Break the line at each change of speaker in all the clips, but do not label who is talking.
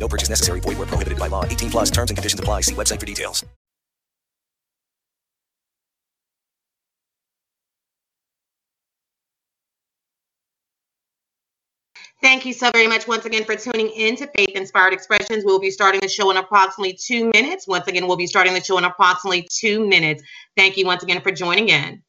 No purchase necessary. Void where prohibited by law. 18 plus terms and conditions apply. See website for details.
Thank you so very much once again for tuning in to Faith Inspired Expressions. We'll be starting the show in approximately two minutes. Once again, we'll be starting the show in approximately two minutes. Thank you once again for joining in.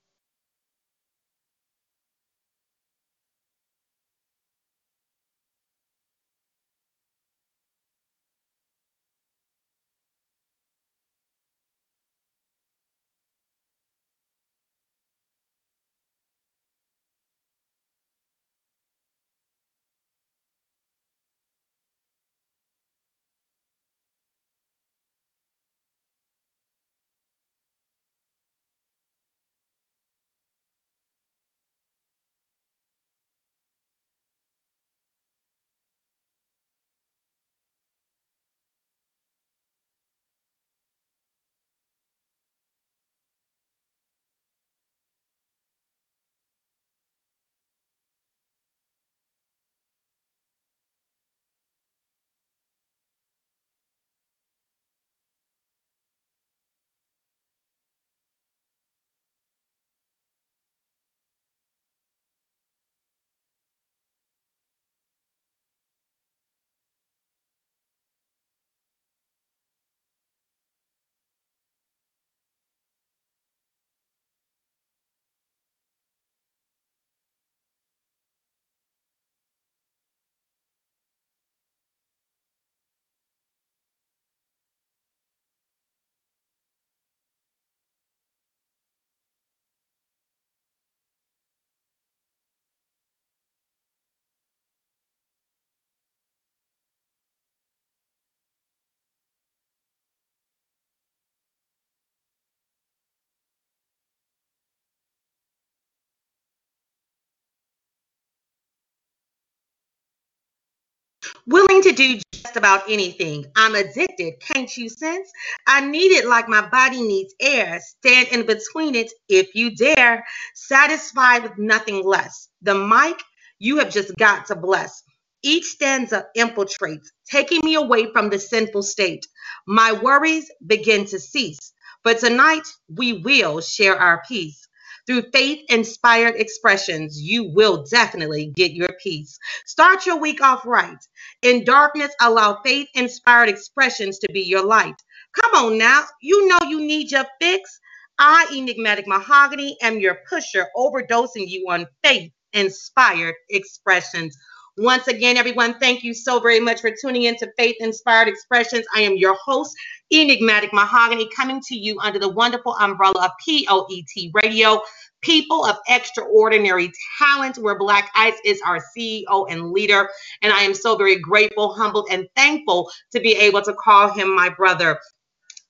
Willing to do just about anything. I'm addicted, can't you sense? I need it like my body needs air. Stand in between it if you dare. Satisfied with nothing less. The mic you have just got to bless. Each stanza infiltrates, taking me away from the sinful state. My worries begin to cease. But tonight we will share our peace. Through faith inspired expressions, you will definitely get your peace. Start your week off right. In darkness, allow faith inspired expressions to be your light. Come on now, you know you need your fix. I, Enigmatic Mahogany, am your pusher, overdosing you on faith inspired expressions. Once again, everyone, thank you so very much for tuning in to Faith Inspired Expressions. I am your host, Enigmatic Mahogany, coming to you under the wonderful umbrella of POET Radio, People of Extraordinary Talent, where Black Ice is our CEO and leader. And I am so very grateful, humbled, and thankful to be able to call him my brother.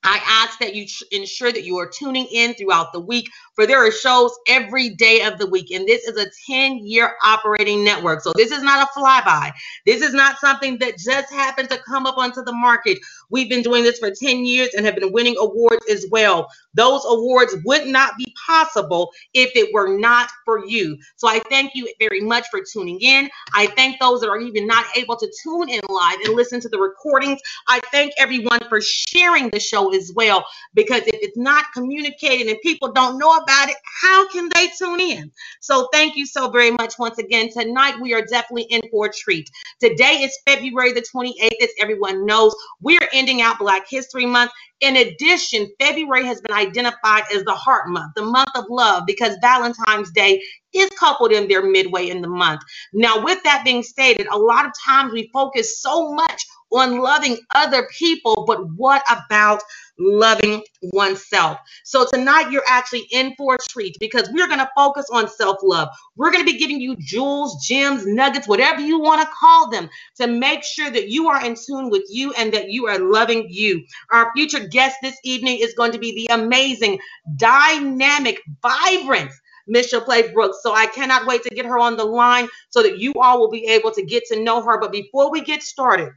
I ask that you ensure that you are tuning in throughout the week, for there are shows every day of the week. And this is a 10 year operating network. So this is not a flyby. This is not something that just happened to come up onto the market. We've been doing this for 10 years and have been winning awards as well. Those awards would not be possible if it were not for you. So I thank you very much for tuning in. I thank those that are even not able to tune in live and listen to the recordings. I thank everyone for sharing the show as well, because if it's not communicated and people don't know about it, how can they tune in? So thank you so very much once again. Tonight, we are definitely in for a treat. Today is February the 28th, as everyone knows. We are ending out Black History Month. In addition, February has been identified as the heart month, the month of love, because Valentine's Day is coupled in there midway in the month. Now, with that being stated, a lot of times we focus so much on loving other people, but what about loving oneself? So tonight you're actually in for a treat because we're going to focus on self-love. We're going to be giving you jewels, gems, nuggets, whatever you want to call them to make sure that you are in tune with you and that you are loving you. Our future guest this evening is going to be the amazing, dynamic, vibrant Michelle Play Brooks. So I cannot wait to get her on the line so that you all will be able to get to know her. But before we get started,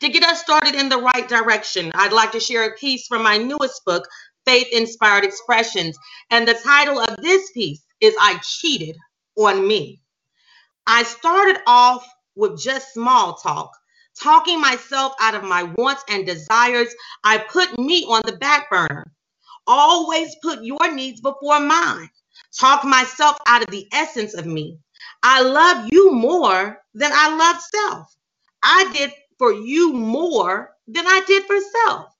to get us started in the right direction, I'd like to share a piece from my newest book, Faith Inspired Expressions. And the title of this piece is I Cheated on Me. I started off with just small talk, talking myself out of my wants and desires. I put me on the back burner. Always put your needs before mine talk myself out of the essence of me. I love you more than I love self. I did for you more than I did for self.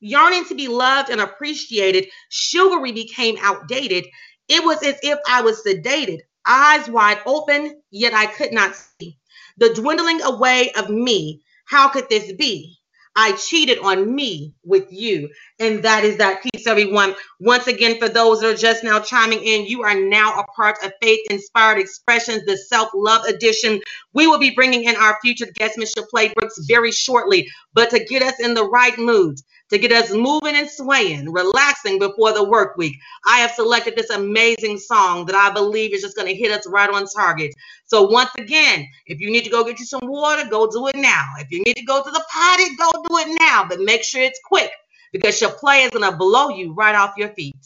Yearning to be loved and appreciated, chivalry became outdated. It was as if I was sedated, eyes wide open, yet I could not see. The dwindling away of me, how could this be? I cheated on me with you. And that is that piece, everyone. Once again, for those that are just now chiming in, you are now a part of Faith Inspired Expressions, the Self Love Edition. We will be bringing in our future guest, Mr. Playbrooks, very shortly. But to get us in the right mood, to get us moving and swaying, relaxing before the work week, I have selected this amazing song that I believe is just going to hit us right on target. So once again, if you need to go get you some water, go do it now. If you need to go to the potty, go do it now. But make sure it's quick because your play is going to blow you right off your feet.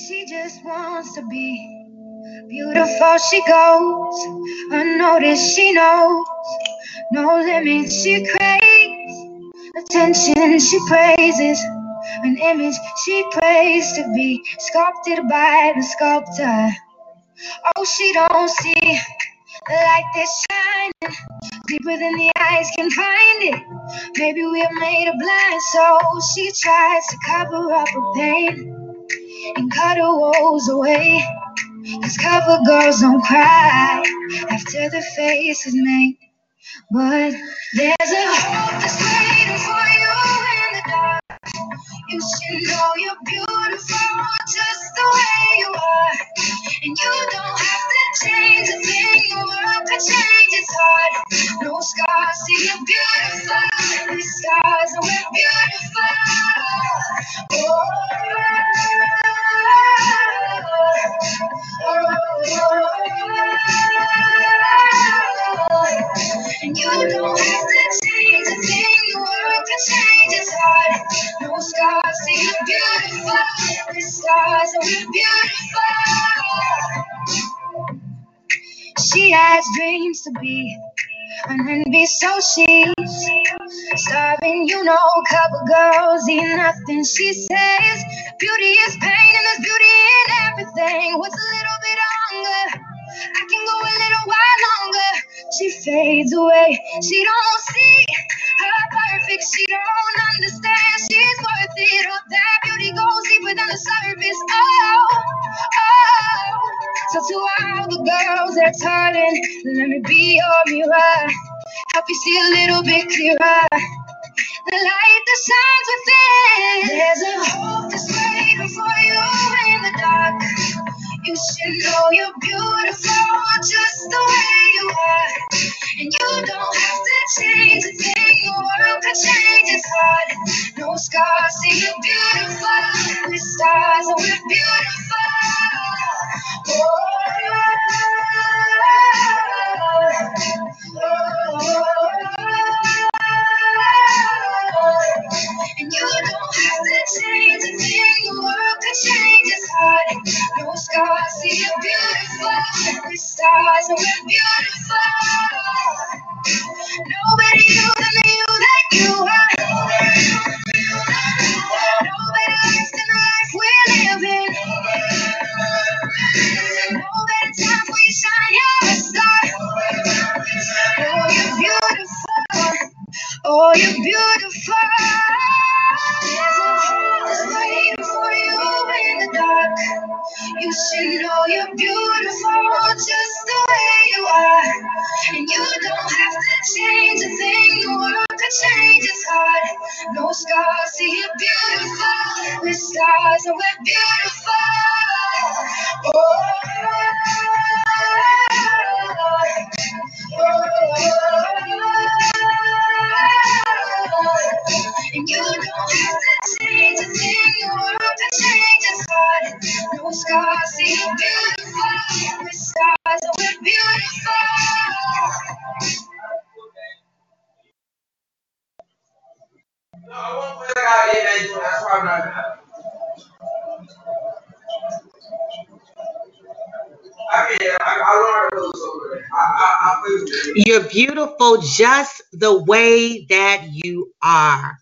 She just wants to be beautiful. She goes unnoticed. She knows no limits. She craves attention. She praises an image she prays to be sculpted by the sculptor. Oh, she don't see the light that's shining deeper than the eyes can find it. Maybe we're made of blind, so she tries to cover up her pain and cut her woes away. Cause cover girls don't cry after the face is made. But there's a hope that's waiting You should know you're beautiful just the way you are. And you don't have to change a thing. The world could change its heart. No scars, see you're beautiful. These scars, and we're beautiful. Oh, and you don't have to change a thing. The world can change its heart. No scars, see you're beautiful. These scars, we're beautiful. She has dreams to be and then be so she's starving, you know, couple girls eat nothing. She says beauty is pain and there's beauty in everything. What's a little bit longer? I can go a little while longer. She fades away. She don't see Oh, that beauty goes deeper than the surface. Oh, oh. So to all the girls that's hurting, let me be your mirror. Help you see a little bit clearer. The light that shines within. There's a hope that's waiting for you in the dark. You should know you're beautiful just the way you are. And you don't have to change a thing. The world can change its heart. No scars, see you're beautiful. With stars, and we're beautiful. And you don't have to change a thing. The world can change its heart. No scars, see you're beautiful. With stars, and we're beautiful. Nobody you than you that you are. Nobody likes the life we're living. No better time for you shine, you're Oh, you're beautiful. There's a house waiting for you in the dark. You should know you're beautiful just the way you are. And you don't have to change a thing. The world could change its heart. No scars, see you're beautiful. with stars and we're beautiful. oh. oh, oh, oh and you don't have to change a thing. You want to change his heart. No scars, see you beautiful. We're stars and we're beautiful.
No, I won't play that out That's why I'm not.
You're beautiful just the way that you are.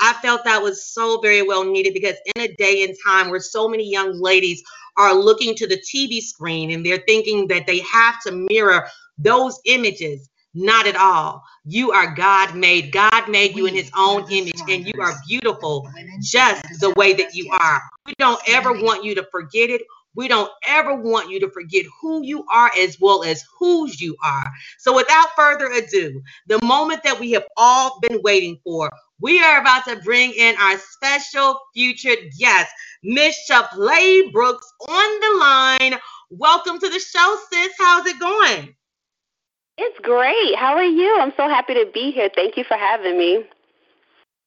I felt that was so very well needed because in a day and time where so many young ladies are looking to the TV screen and they're thinking that they have to mirror those images, not at all. You are God made. God made you in his own image and you are beautiful just the way that you are. We don't ever want you to forget it we don't ever want you to forget who you are as well as whose you are. So, without further ado, the moment that we have all been waiting for, we are about to bring in our special featured guest, Miss Chaplay Brooks, on the line. Welcome to the show, sis. How's it going?
It's great. How are you? I'm so happy to be here. Thank you for having me.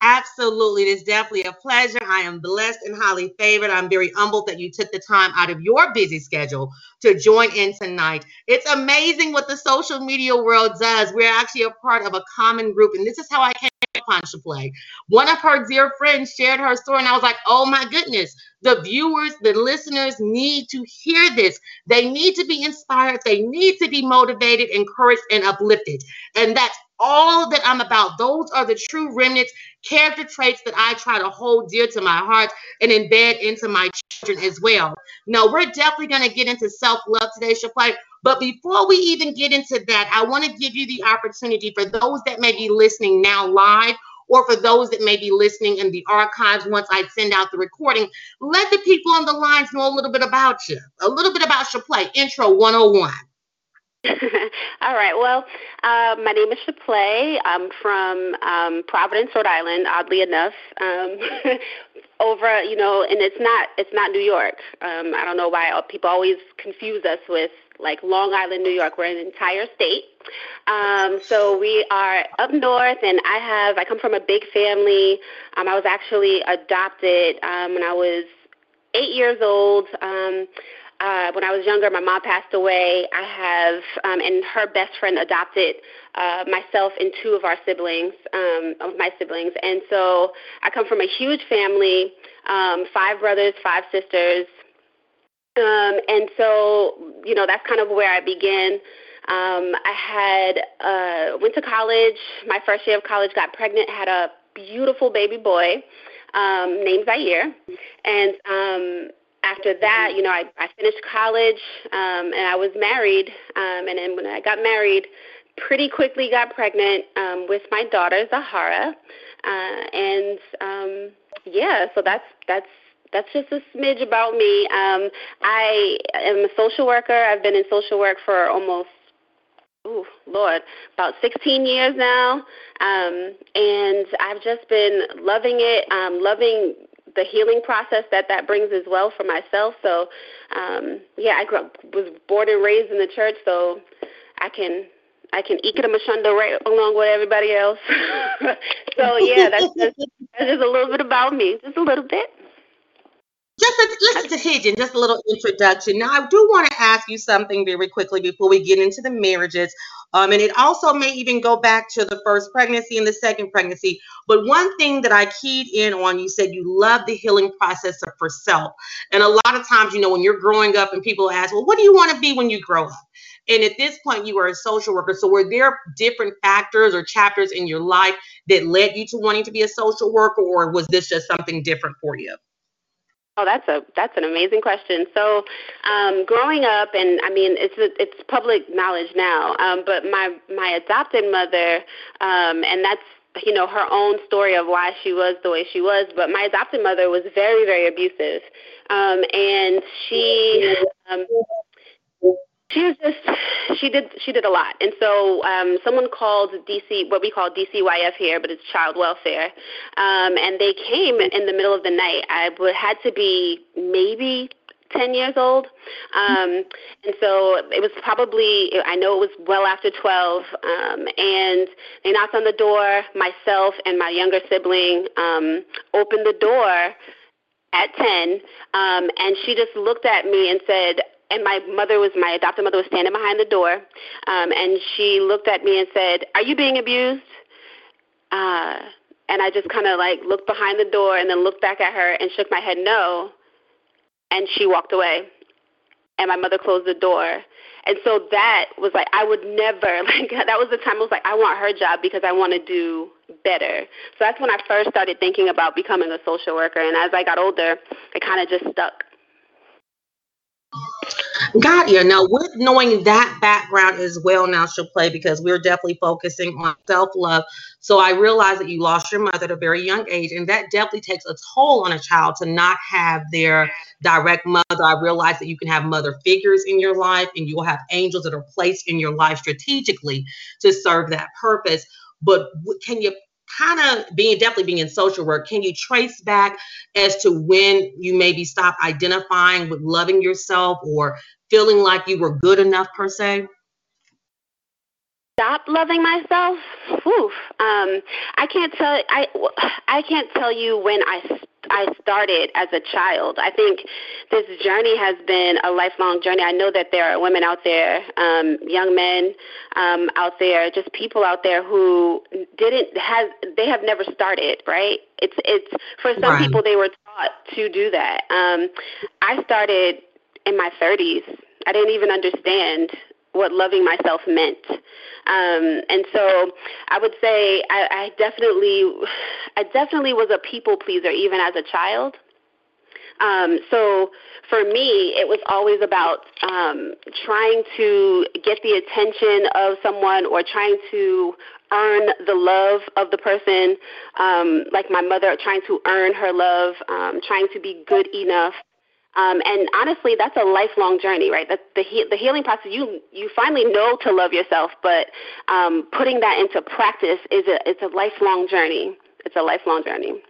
Absolutely. It is definitely a pleasure. I am blessed and highly favored. I'm very humbled that you took the time out of your busy schedule to join in tonight. It's amazing what the social media world does. We're actually a part of a common group, and this is how I came upon Chaplay. One of her dear friends shared her story, and I was like, oh my goodness, the viewers, the listeners need to hear this. They need to be inspired, they need to be motivated, encouraged, and uplifted. And that's all that I'm about. Those are the true remnants, character traits that I try to hold dear to my heart and embed into my children as well. Now, we're definitely going to get into self love today, Chaplay. But before we even get into that, I want to give you the opportunity for those that may be listening now live or for those that may be listening in the archives once I send out the recording, let the people on the lines know a little bit about you, a little bit about Chaplay. Intro 101.
All right. Well, uh, my name is Chaplay. I'm from um, Providence, Rhode Island. Oddly enough, um, over you know, and it's not it's not New York. Um, I don't know why people always confuse us with like Long Island, New York. We're an entire state. Um, so we are up north, and I have I come from a big family. Um, I was actually adopted um, when I was eight years old. Um, uh, when I was younger, my mom passed away. I have, um, and her best friend adopted uh, myself and two of our siblings, um, of my siblings. And so I come from a huge family, um, five brothers, five sisters. Um, and so, you know, that's kind of where I begin. Um, I had uh, went to college. My first year of college, got pregnant, had a beautiful baby boy um, named Zaire, and um, after that, you know, I, I finished college um, and I was married. Um, and then when I got married, pretty quickly got pregnant um, with my daughter Zahara. Uh, and um, yeah, so that's that's that's just a smidge about me. Um, I am a social worker. I've been in social work for almost oh Lord, about 16 years now, um, and I've just been loving it, um, loving the healing process that that brings as well for myself. So, um, yeah, I grew up, was born and raised in the church, so I can I can eke it a right along with everybody else. so yeah, that's just, that's just a little bit about me, just a little bit.
Just a, let's hit just a little introduction. Now, I do want to ask you something very quickly before we get into the marriages. Um, and it also may even go back to the first pregnancy and the second pregnancy. But one thing that I keyed in on, you said you love the healing process of for self. And a lot of times, you know, when you're growing up and people ask, well, what do you want to be when you grow up? And at this point, you are a social worker. So, were there different factors or chapters in your life that led you to wanting to be a social worker, or was this just something different for you?
Oh, that's a that's an amazing question. So, um, growing up, and I mean, it's it's public knowledge now. Um, but my my adopted mother, um, and that's you know her own story of why she was the way she was. But my adopted mother was very very abusive, um, and she um, she was just she did she did a lot. And so um someone called dc what we call dcyf here but it's child welfare. Um and they came in the middle of the night. I would had to be maybe 10 years old. Um and so it was probably i know it was well after 12 um and they knocked on the door. Myself and my younger sibling um opened the door at 10 um and she just looked at me and said and my mother was my adopted mother was standing behind the door um and she looked at me and said are you being abused? Uh and i just kind of like looked behind the door and then looked back at her and shook my head no and she walked away. And my mother closed the door. And so that was like i would never like that was the time i was like i want her job because i want to do better. So that's when i first started thinking about becoming a social worker. And as i got older it kind of just stuck
Got you. Now, with knowing that background as well, now she'll play because we're definitely focusing on self love. So I realize that you lost your mother at a very young age, and that definitely takes a toll on a child to not have their direct mother. I realize that you can have mother figures in your life, and you'll have angels that are placed in your life strategically to serve that purpose. But can you kind of being definitely being in social work, can you trace back as to when you maybe stop identifying with loving yourself or feeling like you were good enough per se?
Stop loving myself. Oof. Um, I can't tell. I I can't tell you when I I started as a child. I think this journey has been a lifelong journey. I know that there are women out there, um, young men um, out there, just people out there who didn't has they have never started. Right? It's it's for some right. people they were taught to do that. Um, I started in my 30s. I didn't even understand what loving myself meant. Um, and so I would say I, I definitely, I definitely was a people pleaser even as a child. Um, so for me, it was always about um, trying to get the attention of someone or trying to earn the love of the person, um, like my mother, trying to earn her love, um, trying to be good enough. Um, and honestly, that's a lifelong journey, right? That the he- the healing process. You you finally know to love yourself, but um, putting that into practice is a it's a lifelong journey. It's a lifelong journey.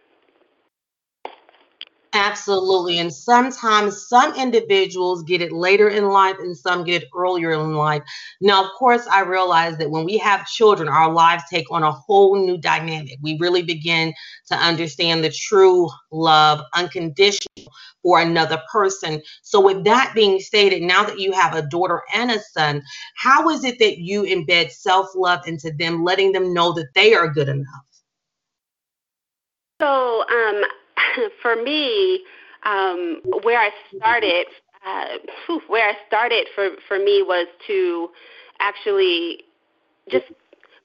Absolutely. And sometimes some individuals get it later in life and some get it earlier in life. Now, of course, I realize that when we have children, our lives take on a whole new dynamic. We really begin to understand the true love, unconditional for another person. So, with that being stated, now that you have a daughter and a son, how is it that you embed self love into them, letting them know that they are good enough?
So, um, for me, um, where I started, uh, where I started for for me was to actually just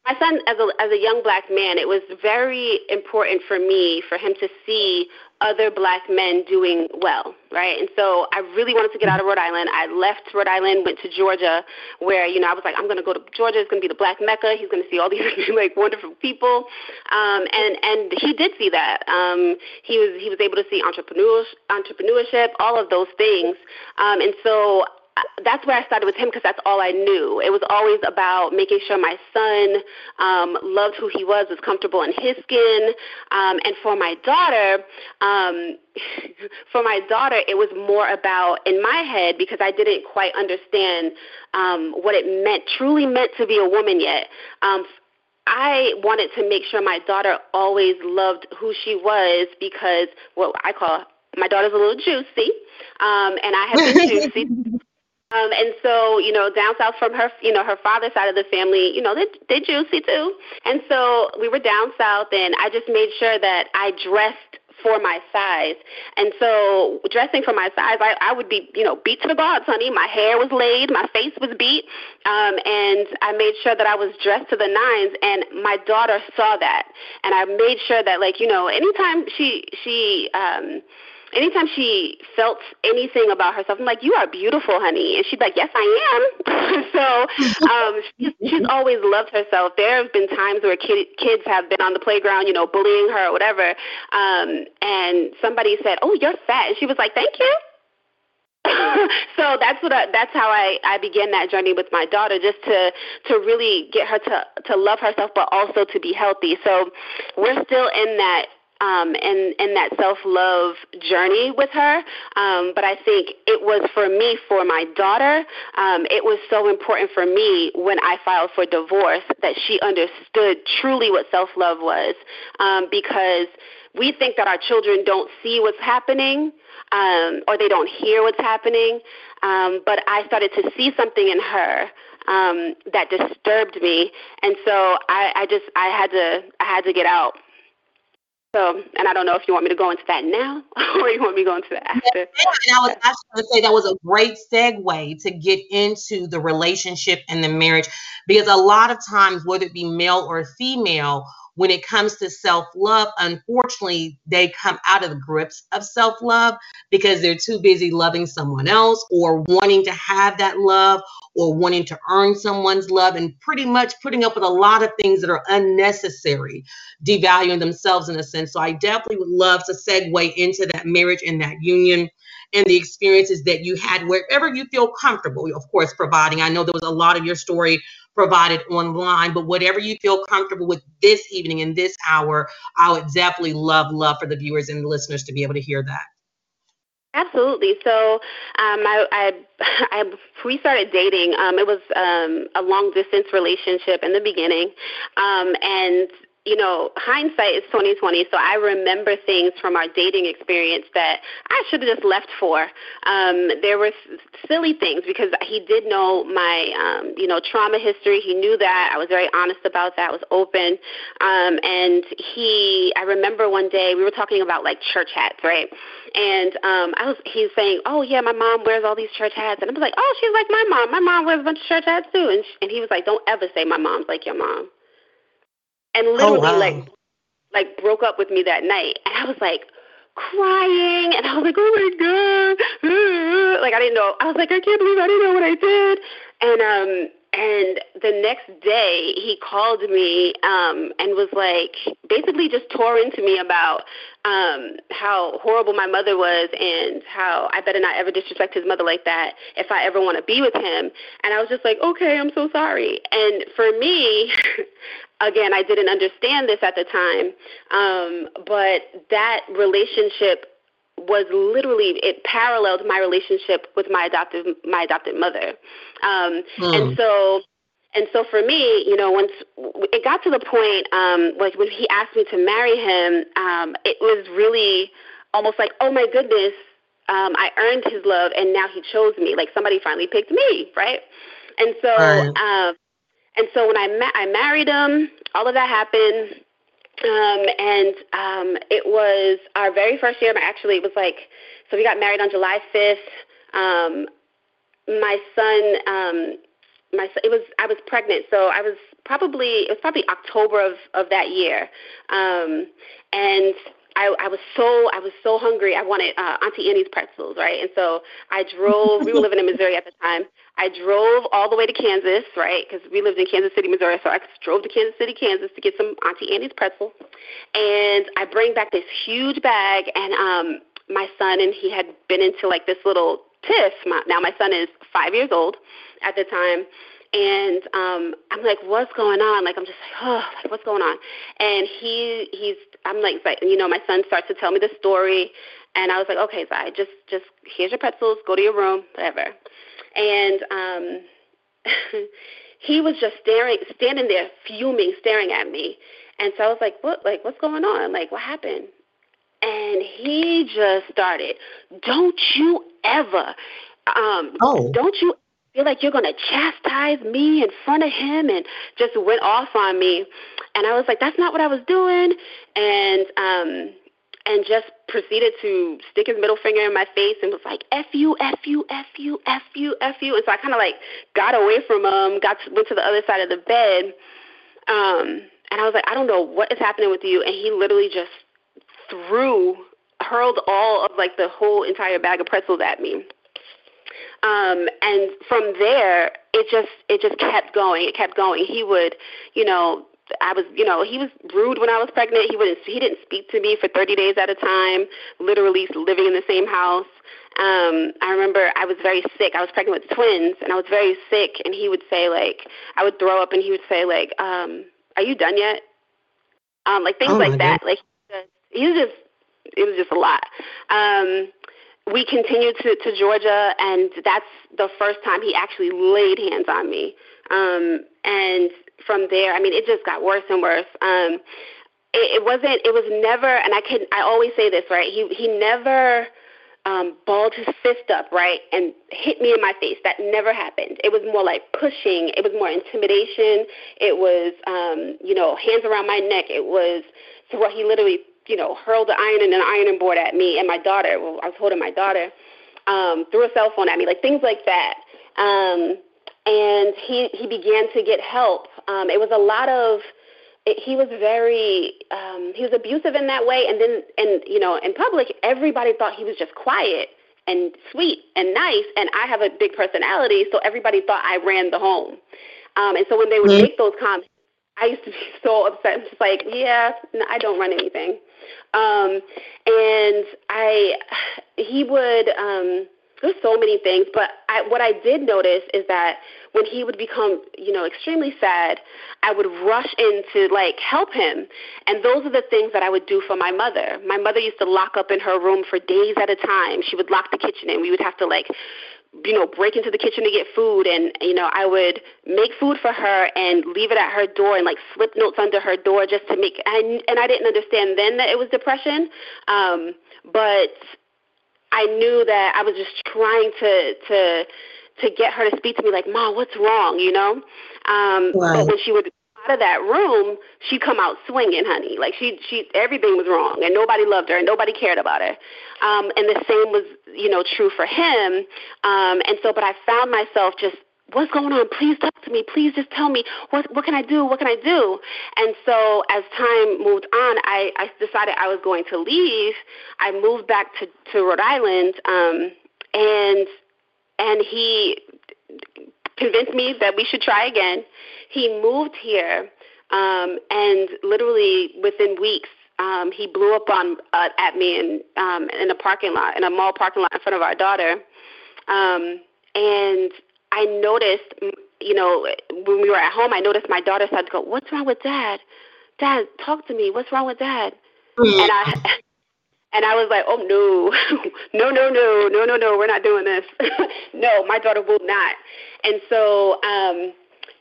my son as a as a young black man it was very important for me for him to see other black men doing well right? And so i really wanted to get out of rhode island. I left rhode island went to georgia where you know i was like i'm going to go to georgia. It's going to be the black mecca. He's going to see all these like wonderful people. Um and and he did see that. Um he was he was able to see entrepreneurs entrepreneurship all of those things. Um and so that's where I started with him because that's all I knew. It was always about making sure my son um, loved who he was, was comfortable in his skin. Um, and for my daughter, um, for my daughter, it was more about in my head because I didn't quite understand um, what it meant, truly meant to be a woman yet. Um, I wanted to make sure my daughter always loved who she was because what I call my daughter's a little juicy, um, and I have been juicy um, and so, you know, down south from her, you know, her father's side of the family, you know, they they juicy too. And so we were down south, and I just made sure that I dressed for my size. And so dressing for my size, I, I would be, you know, beat to the gods, honey. My hair was laid, my face was beat, um, and I made sure that I was dressed to the nines. And my daughter saw that, and I made sure that, like, you know, anytime she she um, anytime she felt anything about herself, I'm like, "You are beautiful, honey," and she'd like, "Yes, I am." so um, she's, she's always loved herself. There have been times where kid, kids have been on the playground, you know, bullying her or whatever, um, and somebody said, "Oh, you're fat," and she was like, "Thank you." so that's what I, that's how I, I began that journey with my daughter, just to to really get her to to love herself, but also to be healthy. So we're still in that um, in in that self love journey with her. Um, but I think it was for me, for my daughter, um, it was so important for me when I filed for divorce that she understood truly what self love was, um, because we think that our children don't see what's happening um, or they don't hear what's happening. Um, but I started to see something in her um, that disturbed me, and so I, I just I had to I had to get out. So, and I don't know if you want me to go into that now or you want me to go into that after. Yeah,
and I was actually going to say that was a great segue to get into the relationship and the marriage because a lot of times, whether it be male or female, when it comes to self love, unfortunately, they come out of the grips of self love because they're too busy loving someone else or wanting to have that love or wanting to earn someone's love and pretty much putting up with a lot of things that are unnecessary, devaluing themselves in a sense. So I definitely would love to segue into that marriage and that union and the experiences that you had wherever you feel comfortable, of course, providing. I know there was a lot of your story provided online. But whatever you feel comfortable with this evening in this hour, I would definitely love, love for the viewers and the listeners to be able to hear that.
Absolutely. So, um, I, I, I, we started dating. Um, it was um, a long distance relationship in the beginning, um, and you know, hindsight is twenty twenty. So I remember things from our dating experience that I should have just left for. Um, there were silly things because he did know my, um, you know, trauma history. He knew that. I was very honest about that. I was open. Um, and he, I remember one day we were talking about like church hats, right? And um, I was, he's saying, "Oh yeah, my mom wears all these church hats," and I was like, "Oh, she's like my mom. My mom wears a bunch of church hats too." And, sh- and he was like, "Don't ever say my mom's like your mom." And oh, literally oh, wow. like like broke up with me that night. And i was like crying. And i was like oh my god. Like i didn't know. I was like i can't believe i didn't know what i did. And um and the next day he called me um and was like basically just tore into me about um how horrible my mother was and how I better not ever disrespect his mother like that if I ever want to be with him. And I was just like okay I'm so sorry. And for me again I didn't understand this at the time um but that relationship was literally it paralleled my relationship with my adoptive my adopted mother um mm. and so and so for me you know once it got to the point um like when he asked me to marry him um it was really almost like oh my goodness um i earned his love and now he chose me like somebody finally picked me right and so right. um and so when i ma- i married him all of that happened um, and um, it was our very first year. Actually, it was like so. We got married on July fifth. Um, my son, um, my son, it was I was pregnant, so I was probably it was probably October of of that year, um, and I, I was so I was so hungry. I wanted uh, Auntie Annie's pretzels, right? And so I drove. we were living in Missouri at the time. I drove all the way to Kansas, right? Because we lived in Kansas City, Missouri. So I drove to Kansas City, Kansas, to get some Auntie Annie's pretzel. And I bring back this huge bag, and um, my son and he had been into like this little tiff. My, now my son is five years old at the time, and um I'm like, what's going on? Like I'm just like, oh, like what's going on? And he he's I'm like, you know, my son starts to tell me the story, and I was like, okay, Zai, just just here's your pretzels, go to your room, whatever. And um he was just staring, standing there, fuming, staring at me. And so I was like, what? Like what's going on? Like what happened? And he just started, don't you ever um oh. don't you feel like you're going to chastise me in front of him and just went off on me. And i was like that's not what i was doing. And um and just proceeded to stick his middle finger in my face and was like f you f you f you f you f you. And so i kind of like got away from him got to, went to the other side of the bed. Um and i was like i don't know what is happening with you. And he literally just threw hurled all of like the whole entire bag of pretzels at me um, and from there, it just it just kept going. It kept going. He would, you know, I was, you know, he was rude when I was pregnant. He wouldn't, he didn't speak to me for 30 days at a time, literally living in the same house. um, I remember I was very sick. I was pregnant with twins, and I was very sick. And he would say like, I would throw up, and he would say like, um, "Are you done yet?" Um, like things oh like that. God. Like he was just, it was just a lot. Um, we continued to, to Georgia, and that's the first time he actually laid hands on me. Um, and from there, I mean, it just got worse and worse. Um, it, it wasn't. It was never. And I can. I always say this, right? He he never um, balled his fist up, right, and hit me in my face. That never happened. It was more like pushing. It was more intimidation. It was, um, you know, hands around my neck. It was so what he literally, you know, hurled the iron and an ironing board at me and my daughter. Well, I was holding my daughter. Um, threw a cell phone at me, like things like that. Um, and he he began to get help. Um, it was a lot of it, he was very um, he was abusive in that way, and then and you know in public everybody thought he was just quiet and sweet and nice, and I have a big personality, so everybody thought I ran the home. Um, and so when they would mm-hmm. make those comments, I used to be so upset. I'm just like, yeah, I don't run anything. Um, and I, he would. Um, there's so many things, but I, what I did notice is that when he would become, you know, extremely sad, I would rush in to like help him. And those are the things that I would do for my mother. My mother used to lock up in her room for days at a time. She would lock the kitchen and we would have to like you know, break into the kitchen to get food and you know, I would make food for her and leave it at her door and like slip notes under her door just to make and and I didn't understand then that it was depression. Um but I knew that I was just trying to to to get her to speak to me like, "Ma, what's wrong?" You know. Um, right. But when she would out of that room, she'd come out swinging, honey. Like she she everything was wrong, and nobody loved her, and nobody cared about her. Um, and the same was you know true for him. Um, and so, but I found myself just what's going on? Please talk to me. Please just tell me what what can I do? What can I do? And so as time moved on, I, I decided I was going to leave. I moved back to, to Rhode Island, um, and and he convinced me that we should try again. He moved here, um, and literally within weeks, um, he blew up on uh, at me in um, in a parking lot, in a mall parking lot in front of our daughter. Um, and I noticed, you know, when we were at home, I noticed my daughter started to go, "What's wrong with Dad? Dad, talk to me. What's wrong with Dad?" Mm-hmm. And I and I was like, "Oh no, no, no, no, no, no, no, we're not doing this. no, my daughter will not." And so um,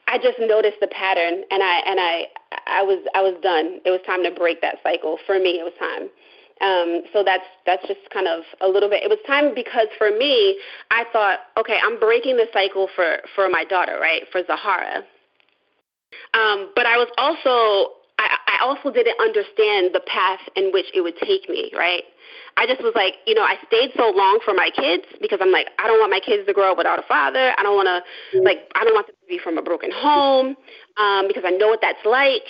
I just noticed the pattern, and I and I I was I was done. It was time to break that cycle. For me, it was time. Um, so that's that's just kind of a little bit. It was time because for me, I thought, okay, I'm breaking the cycle for for my daughter, right, for Zahara. Um, but I was also I, I also didn't understand the path in which it would take me, right? I just was like, you know, I stayed so long for my kids because I'm like, I don't want my kids to grow up without a father. I don't want to, like, I don't want them to be from a broken home um, because I know what that's like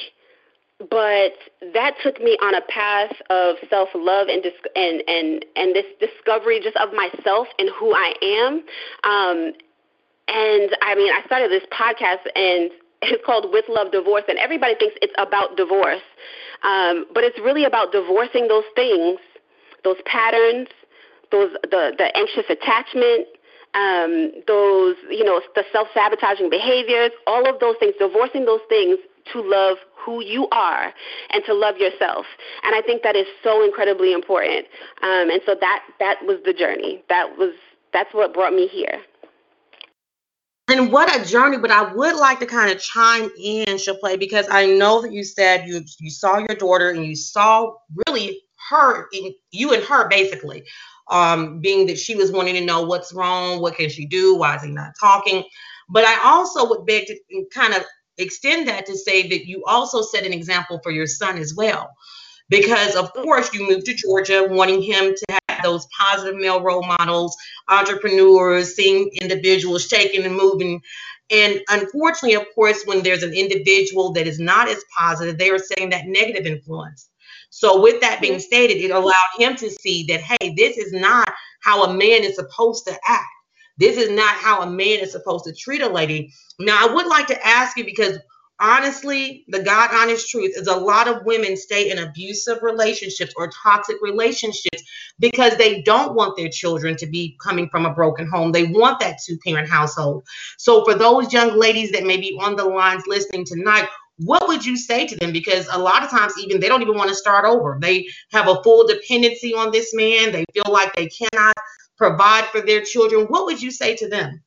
but that took me on a path of self love and dis- and and and this discovery just of myself and who I am. Um, and I mean, I started this podcast and it's called With Love Divorce, and everybody thinks it's about divorce, um, but it's really about divorcing those things, those patterns, those the the anxious attachment, um, those you know the self sabotaging behaviors, all of those things, divorcing those things to love who you are and to love yourself. And I think that is so incredibly important. Um, and so that that was the journey. That was that's what brought me here.
And what a journey! But I would like to kind of chime in, play because I know that you said you you saw your daughter and you saw really her, you and her basically, um, being that she was wanting to know what's wrong, what can she do, why is he not talking. But I also would beg to kind of extend that to say that you also set an example for your son as well. Because, of course, you moved to Georgia wanting him to have those positive male role models, entrepreneurs, seeing individuals shaking and moving. And unfortunately, of course, when there's an individual that is not as positive, they are saying that negative influence. So, with that being stated, it allowed him to see that, hey, this is not how a man is supposed to act. This is not how a man is supposed to treat a lady. Now, I would like to ask you because honestly, the God honest truth is a lot of women stay in abusive relationships or toxic relationships because they don't want their children to be coming from a broken home. They want that two parent household. So, for those young ladies that may be on the lines listening tonight, what would you say to them? Because a lot of times, even they don't even want to start over. They have a full dependency on this man. They feel like they cannot provide for their children. What would you say to them?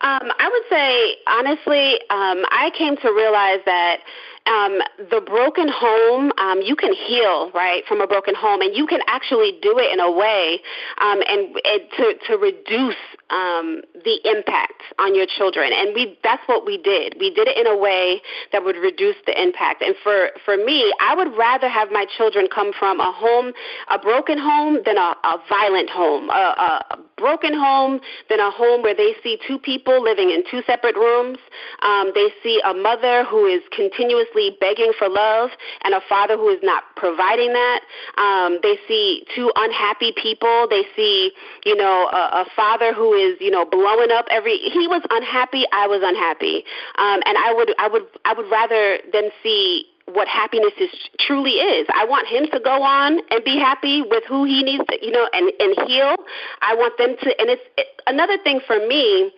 Um, I would say, honestly, um, I came to realize that um, the broken home, um, you can heal, right, from a broken home, and you can actually do it in a way um, and, and to, to reduce um, the impact on your children. And we that's what we did. We did it in a way that would reduce the impact. And for, for me, I would rather have my children come from a home, a broken home, than a, a violent home. A, a broken home than a home where they see two people living in two separate rooms. Um, they see a mother who is continuously begging for love and a father who is not providing that. Um, they see two unhappy people. They see, you know, a, a father who is you know blowing up every he was unhappy i was unhappy um and i would i would i would rather than see what happiness is truly is. I want him to go on and be happy with who he needs to, you know, and and heal. I want them to, and it's it, another thing for me.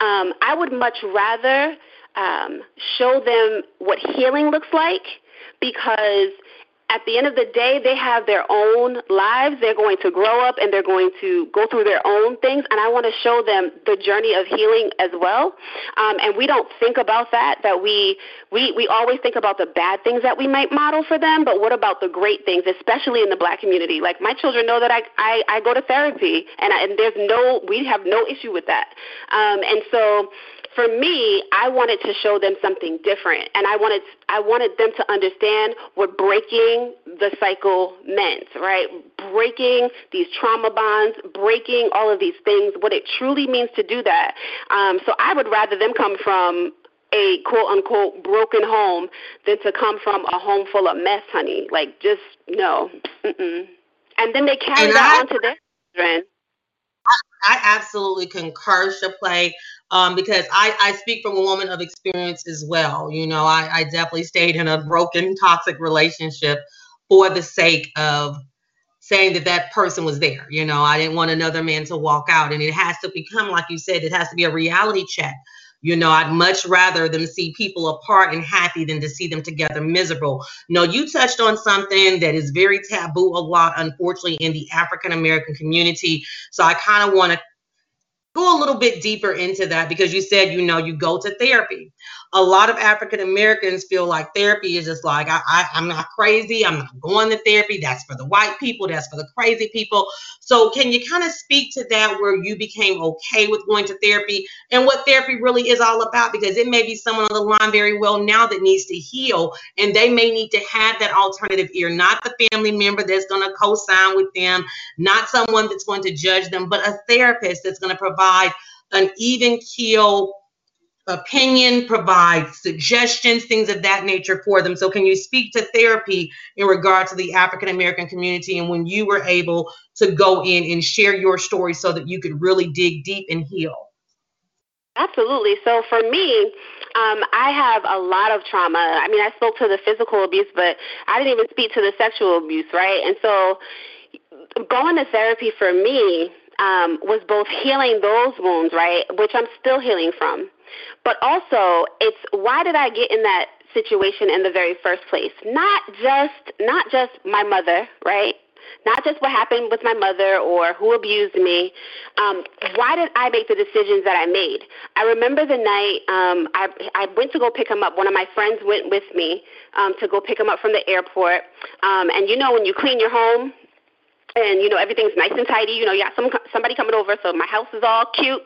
Um, I would much rather um, show them what healing looks like because at the end of the day, they have their own lives. They're going to grow up and they're going to go through their own things. And I want to show them the journey of healing as well. Um, and we don't think about that. That we we we always think about the bad things that we might model for them. But what about the great things, especially in the Black community? Like my children know that I I, I go to therapy, and I, and there's no we have no issue with that. Um, and so for me, I wanted to show them something different, and I wanted I wanted them to understand what breaking the cycle meant, right? Breaking these trauma bonds, breaking all of these things, what it truly means to do that. Um, so I would rather them come from a quote unquote broken home than to come from a home full of mess, honey. Like just no. Mm-mm. And then they carry and that I, on to their children.
I absolutely concur, Shaplay um, because I, I speak from a woman of experience as well. You know, I, I definitely stayed in a broken, toxic relationship for the sake of saying that that person was there. You know, I didn't want another man to walk out. And it has to become, like you said, it has to be a reality check. You know, I'd much rather them see people apart and happy than to see them together miserable. No, you touched on something that is very taboo a lot, unfortunately, in the African American community. So I kind of want to go a little bit deeper into that because you said you know you go to therapy a lot of african americans feel like therapy is just like I, I, i'm not crazy. I'm not going to therapy. That's for the white people. That's for the crazy people. So can you kind of speak to that where you became okay with going to therapy and what therapy really is all about? Because it may be someone on the line very well now that needs to heal and they may need to have that alternative ear. Not the family member that's going to co-sign with them not someone that's going to judge them but a therapist that's going to provide an even keel opinion, provide suggestions, things of that nature for them. So, can you speak to therapy in regard to the African American community and when you were able to go in and share your story so that you could really dig deep and heal?
Absolutely. So, for me, um, I have a lot of trauma. I mean, I spoke to the physical abuse, but I didn't even speak to the sexual abuse, right? And so, going to therapy for me um, was both healing those wounds, right, which I'm still healing from, but also it's why did I get in that situation in the very first place? Not just not just my mother, right? Not just what happened with my mother or who abused me. Um, why did I make the decisions that I made? I remember the night um, I, I went to go pick him up. One of my friends went with me um, to go pick him up from the airport. Um, and you know, when you clean your home, and you know everything's nice and tidy. You know, you got some somebody coming over, so my house is all cute.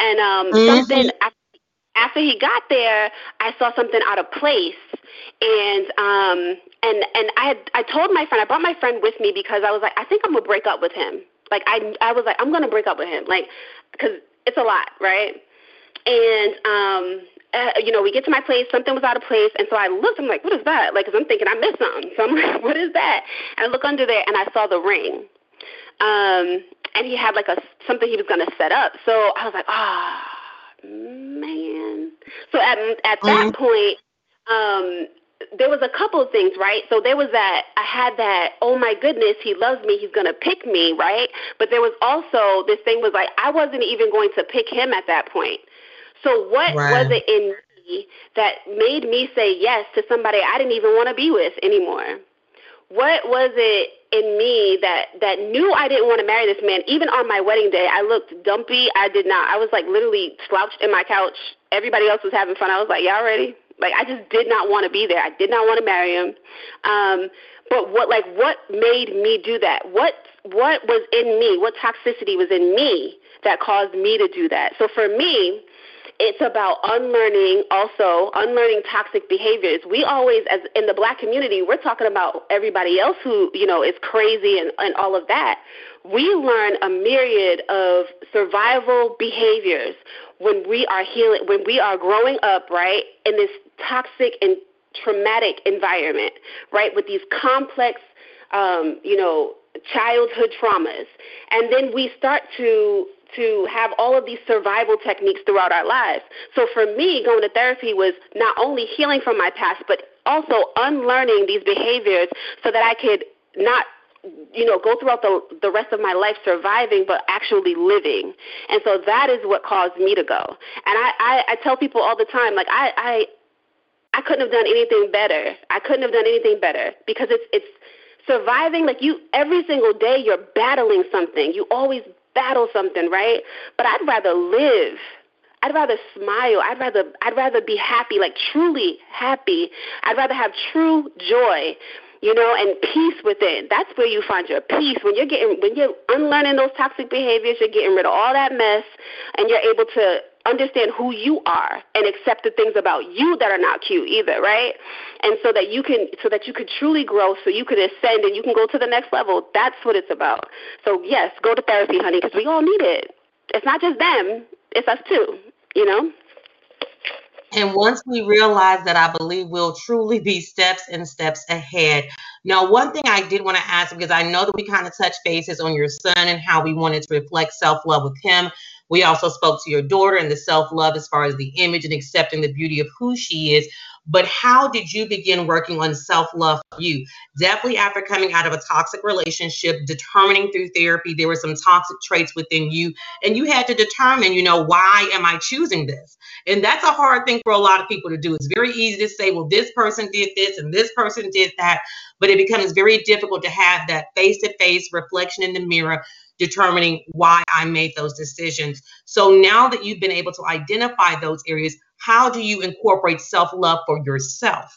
And um, mm-hmm. something after, after he got there, I saw something out of place, and um, and and I had I told my friend I brought my friend with me because I was like I think I'm gonna break up with him. Like I I was like I'm gonna break up with him, like because it's a lot, right? And um, uh, you know, we get to my place, something was out of place, and so I looked. I'm like, what is that? Like, cause I'm thinking I missed something. So I'm like, what is that? And I look under there, and I saw the ring. Um, and he had like a something he was gonna set up. So I was like, ah, oh, man. So at at that mm-hmm. point, um, there was a couple of things, right? So there was that I had that, oh my goodness, he loves me, he's gonna pick me, right? But there was also this thing was like I wasn't even going to pick him at that point. So what right. was it in me that made me say yes to somebody I didn't even want to be with anymore? What was it in me that that knew I didn't want to marry this man? Even on my wedding day, I looked dumpy. I did not. I was like literally slouched in my couch. Everybody else was having fun. I was like, y'all ready? Like I just did not want to be there. I did not want to marry him. Um, but what like what made me do that? What what was in me? What toxicity was in me that caused me to do that? So for me, it's about unlearning also unlearning toxic behaviors we always as in the black community we're talking about everybody else who you know is crazy and, and all of that we learn a myriad of survival behaviors when we are healing when we are growing up right in this toxic and traumatic environment, right, with these complex, um, you know, childhood traumas. And then we start to to have all of these survival techniques throughout our lives. So for me, going to therapy was not only healing from my past, but also unlearning these behaviors so that I could not you know, go throughout the the rest of my life surviving, but actually living. And so that is what caused me to go. And I I, I tell people all the time, like I I I couldn't have done anything better. I couldn't have done anything better because it's it's surviving like you every single day you're battling something. You always battle something, right? But I'd rather live. I'd rather smile. I'd rather I'd rather be happy, like truly happy. I'd rather have true joy you know, and peace within. That's where you find your peace. When you're getting when you're unlearning those toxic behaviors, you're getting rid of all that mess and you're able to understand who you are and accept the things about you that are not cute either, right? And so that you can so that you could truly grow, so you can ascend and you can go to the next level. That's what it's about. So yes, go to therapy, honey, because we all need it. It's not just them; it's us too. You know.
And once we realize that, I believe we'll truly be steps and steps ahead. Now, one thing I did want to ask because I know that we kind of touched bases on your son and how we wanted to reflect self love with him. We also spoke to your daughter and the self love as far as the image and accepting the beauty of who she is. But how did you begin working on self love for you? Definitely after coming out of a toxic relationship, determining through therapy there were some toxic traits within you, and you had to determine, you know, why am I choosing this? And that's a hard thing for a lot of people to do. It's very easy to say, well, this person did this and this person did that, but it becomes very difficult to have that face to face reflection in the mirror determining why I made those decisions. So now that you've been able to identify those areas, how do you incorporate self love for yourself?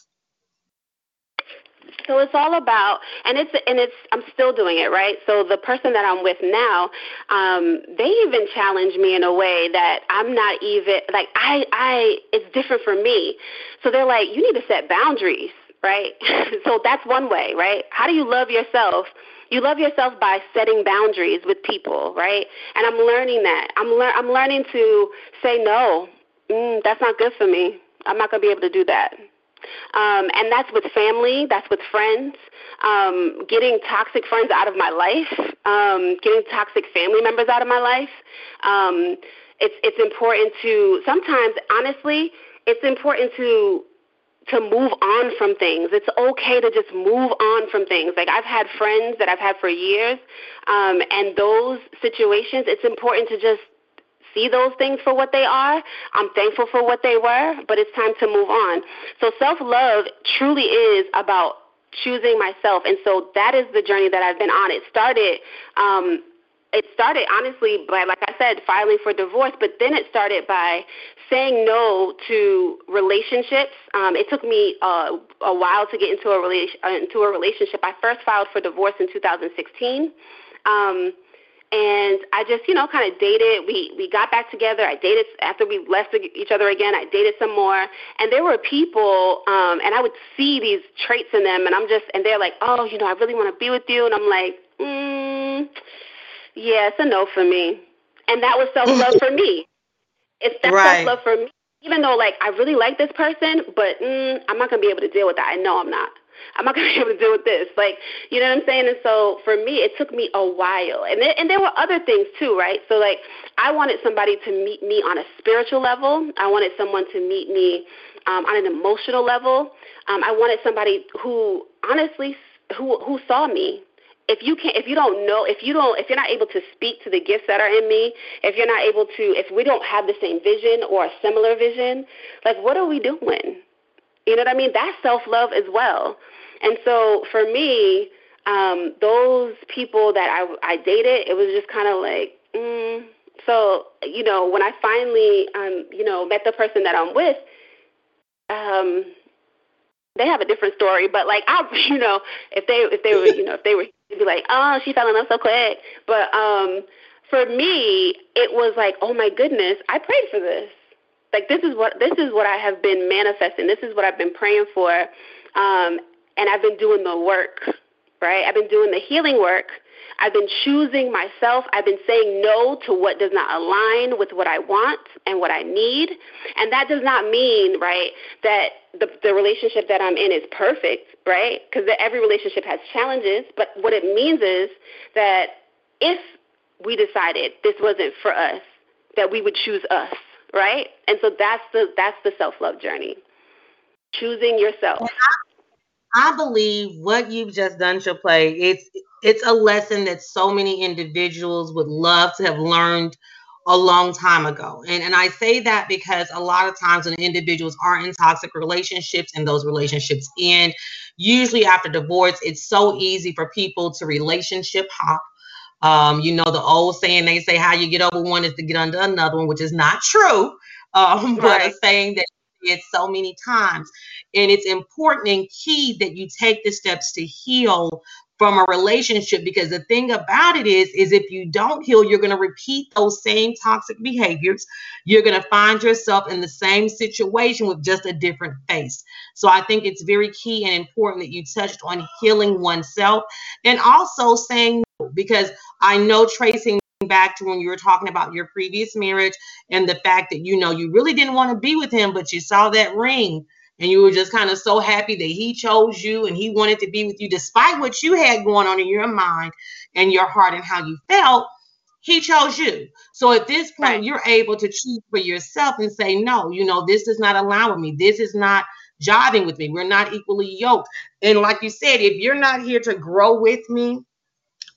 So it's all about, and it's and it's. I'm still doing it, right? So the person that I'm with now, um, they even challenge me in a way that I'm not even like I I. It's different for me. So they're like, you need to set boundaries, right? so that's one way, right? How do you love yourself? You love yourself by setting boundaries with people, right? And I'm learning that. I'm lear- I'm learning to say no. Mm, that's not good for me. I'm not going to be able to do that. Um, and that's with family, that's with friends, um, getting toxic friends out of my life, um, getting toxic family members out of my life. Um, it's it's important to sometimes, honestly, it's important to to move on from things. It's okay to just move on from things. Like I've had friends that I've had for years, um, and those situations, it's important to just see those things for what they are. I'm thankful for what they were, but it's time to move on. So self love truly is about choosing myself, and so that is the journey that I've been on. It started. Um, it started honestly by, like I said, filing for divorce, but then it started by saying no to relationships. Um, it took me uh, a while to get into a, rela- uh, into a relationship. I first filed for divorce in 2016. Um, and I just, you know, kind of dated. We we got back together. I dated after we left each other again. I dated some more, and there were people, um, and I would see these traits in them, and I'm just, and they're like, oh, you know, I really want to be with you, and I'm like, mm, yeah, it's a no for me, and that was self love for me. It's that's right. self love for me. Even though like I really like this person, but mm, I'm not gonna be able to deal with that. I know I'm not. I'm not gonna be able to deal with this. Like, you know what I'm saying? And so for me, it took me a while. And there, and there were other things too, right? So like, I wanted somebody to meet me on a spiritual level. I wanted someone to meet me um, on an emotional level. Um, I wanted somebody who honestly who who saw me if you can't if you don't know if you don't if you're not able to speak to the gifts that are in me if you're not able to if we don't have the same vision or a similar vision like what are we doing you know what i mean that's self love as well and so for me um those people that i i dated it was just kind of like mm. so you know when i finally um you know met the person that i'm with um they have a different story, but like I, you know, if they if they were, you know, if they were, they'd be like, oh, she fell in love so quick. But um, for me, it was like, oh my goodness, I prayed for this. Like this is what this is what I have been manifesting. This is what I've been praying for, um, and I've been doing the work. Right, I've been doing the healing work I've been choosing myself. I've been saying no to what does not align with what I want and what I need. And that does not mean, right, that the, the relationship that I'm in is perfect, right? Because every relationship has challenges. But what it means is that if we decided this wasn't for us, that we would choose us, right? And so that's the that's the self love journey. Choosing yourself.
I believe what you've just done, play. it's it's a lesson that so many individuals would love to have learned a long time ago. And and I say that because a lot of times when individuals are in toxic relationships and those relationships end, usually after divorce, it's so easy for people to relationship hop. Um, you know, the old saying they say how you get over one is to get under another one, which is not true. Um, right. but a saying that it so many times. And it's important and key that you take the steps to heal from a relationship because the thing about it is is if you don't heal you're going to repeat those same toxic behaviors you're going to find yourself in the same situation with just a different face so i think it's very key and important that you touched on healing oneself and also saying because i know tracing back to when you were talking about your previous marriage and the fact that you know you really didn't want to be with him but you saw that ring and you were just kind of so happy that he chose you and he wanted to be with you despite what you had going on in your mind and your heart and how you felt he chose you. So at this point right. you're able to choose for yourself and say no you know this does not align with me. This is not jiving with me. We're not equally yoked. And like you said if you're not here to grow with me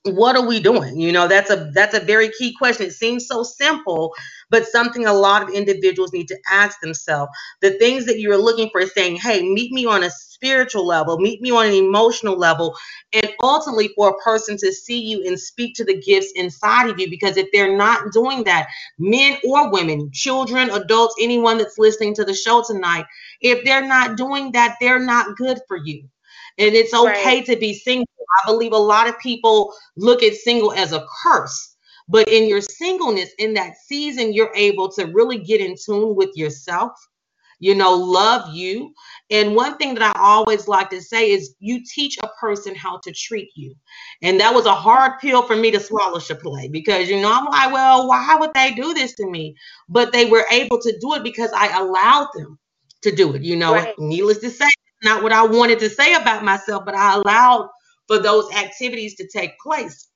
what are we doing? You know that's a that's a very key question. It seems so simple but something a lot of individuals need to ask themselves. The things that you're looking for is saying hey meet me on a spiritual level meet me on an emotional level and ultimately for a person to see you and speak to the gifts inside of you because if they're not doing that men or women children adults anyone that's listening to the show tonight if they're not doing that they're not good for you and it's okay right. to be single. I believe a lot of people look at single as a curse. But in your singleness, in that season, you're able to really get in tune with yourself, you know, love you. And one thing that I always like to say is you teach a person how to treat you. And that was a hard pill for me to swallow, play because, you know, I'm like, well, why would they do this to me? But they were able to do it because I allowed them to do it. You know, right. needless to say, not what I wanted to say about myself, but I allowed for those activities to take place.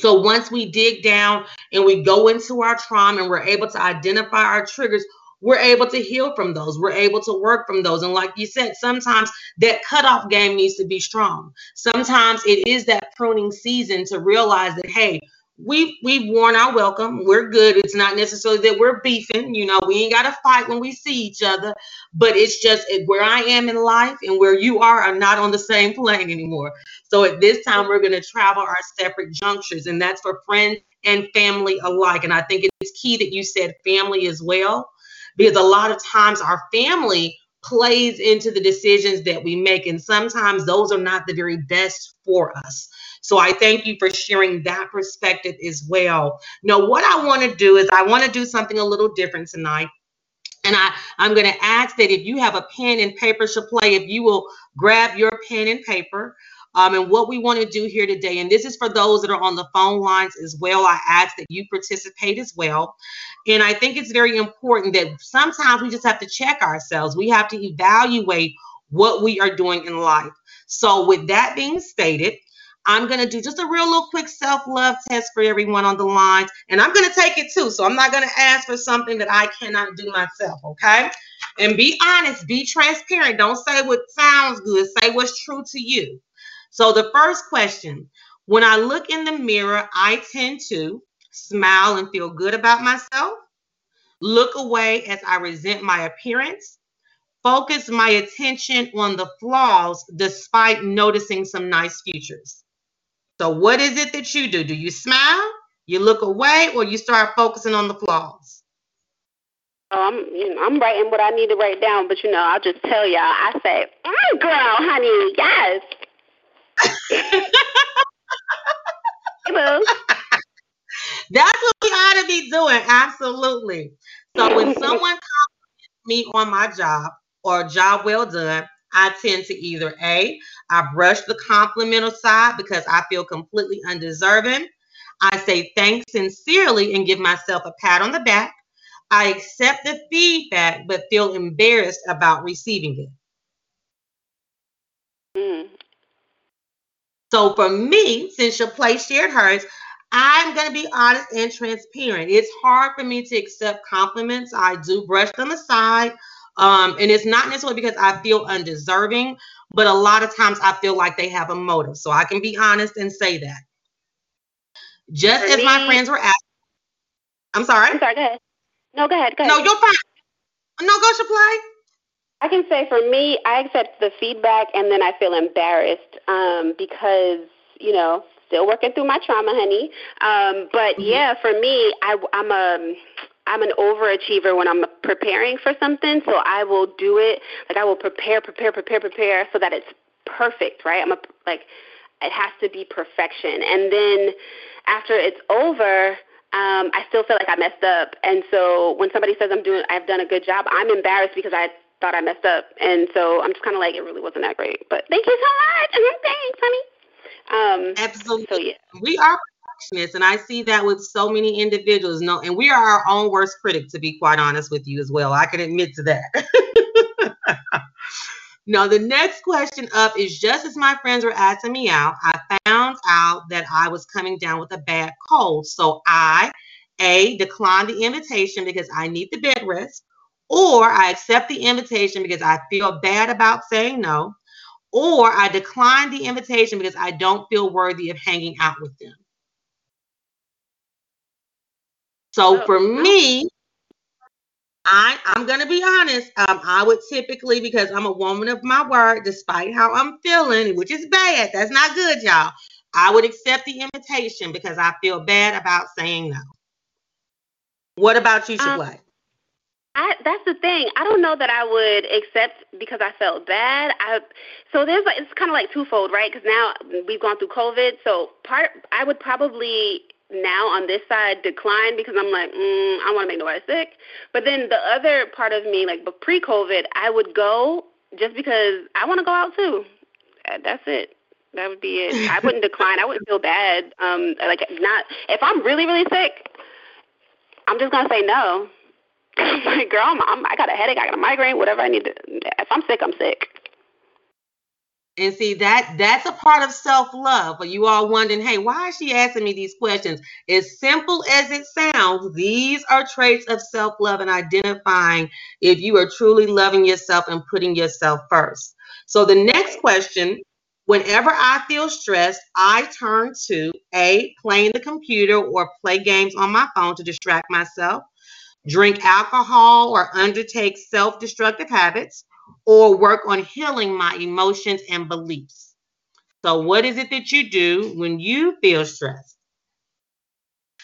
So once we dig down and we go into our trauma and we're able to identify our triggers, we're able to heal from those. We're able to work from those. And like you said, sometimes that cutoff game needs to be strong. Sometimes it is that pruning season to realize that, hey, we've we've worn our welcome. We're good. It's not necessarily that we're beefing. You know, we ain't got to fight when we see each other. But it's just where I am in life and where you are are not on the same plane anymore. So at this time, we're going to travel our separate junctures, and that's for friends and family alike. And I think it's key that you said family as well, because a lot of times our family plays into the decisions that we make, and sometimes those are not the very best for us. So I thank you for sharing that perspective as well. Now, what I want to do is I want to do something a little different tonight. And I, I'm going to ask that if you have a pen and paper play, if you will grab your pen and paper. Um, and what we want to do here today, and this is for those that are on the phone lines as well, I ask that you participate as well. And I think it's very important that sometimes we just have to check ourselves. We have to evaluate what we are doing in life. So, with that being stated, I'm going to do just a real little quick self love test for everyone on the line. And I'm going to take it too. So I'm not going to ask for something that I cannot do myself. Okay. And be honest, be transparent. Don't say what sounds good, say what's true to you. So the first question when I look in the mirror, I tend to smile and feel good about myself, look away as I resent my appearance, focus my attention on the flaws despite noticing some nice features. So, what is it that you do? Do you smile, you look away, or you start focusing on the flaws?
Oh, I'm, you know, I'm writing what I need to write down, but you know, I'll just tell y'all. I say, mm, "Girl, honey, yes."
That's what we ought to be doing. Absolutely. So when someone compliments me on my job or job well done, I tend to either A, I brush the compliment aside because I feel completely undeserving. I say thanks sincerely and give myself a pat on the back. I accept the feedback but feel embarrassed about receiving it. Mm. So for me, since your place shared hers, I'm going to be honest and transparent. It's hard for me to accept compliments. I do brush them aside. Um, and it's not necessarily because I feel undeserving, but a lot of times I feel like they have a motive. So I can be honest and say that. Just For as me, my friends were asking, I'm sorry.
I'm sorry. Go ahead. No, go ahead. Go ahead.
No, you're fine. No, go to play.
I can say for me, I accept the feedback and then I feel embarrassed um, because you know still working through my trauma, honey. Um, but mm-hmm. yeah, for me, I, I'm a I'm an overachiever when I'm preparing for something, so I will do it like I will prepare, prepare, prepare, prepare, so that it's perfect, right? I'm a like it has to be perfection, and then after it's over, um, I still feel like I messed up, and so when somebody says I'm doing, I've done a good job, I'm embarrassed because I thought I messed up, and so I'm just kind of like it really wasn't that great, but thank you so much, And thanks, honey.
Um, Absolutely. So yeah, we are and I see that with so many individuals. No, and we are our own worst critic, to be quite honest with you as well. I can admit to that. now, the next question up is just as my friends were asking me out, I found out that I was coming down with a bad cold. So I, A, declined the invitation because I need the bed rest, or I accept the invitation because I feel bad about saying no, or I decline the invitation because I don't feel worthy of hanging out with them. So oh, for me, I, I'm going to be honest. Um, I would typically, because I'm a woman of my word, despite how I'm feeling, which is bad, that's not good, y'all. I would accept the invitation because I feel bad about saying no. What about you, Shaplay? Um,
I, that's the thing. I don't know that I would accept because I felt bad. I so there's like it's kind of like twofold, right? Because now we've gone through COVID, so part I would probably now on this side decline because I'm like, mm, I want to make nobody sick. But then the other part of me, like, but pre-COVID, I would go just because I want to go out too. That's it. That would be it. I wouldn't decline. I wouldn't feel bad. Um, like not if I'm really really sick, I'm just gonna say no. like, girl, I'm, I'm, I got a headache. I got a migraine. Whatever I need to. If I'm sick, I'm sick.
And see that that's a part of self-love. But you all wondering, hey, why is she asking me these questions? As simple as it sounds, these are traits of self-love and identifying if you are truly loving yourself and putting yourself first. So the next question, whenever I feel stressed, I turn to A, playing the computer or play games on my phone to distract myself, drink alcohol or undertake self-destructive habits or work on healing my emotions and beliefs. So, what is it that you do when you feel stressed?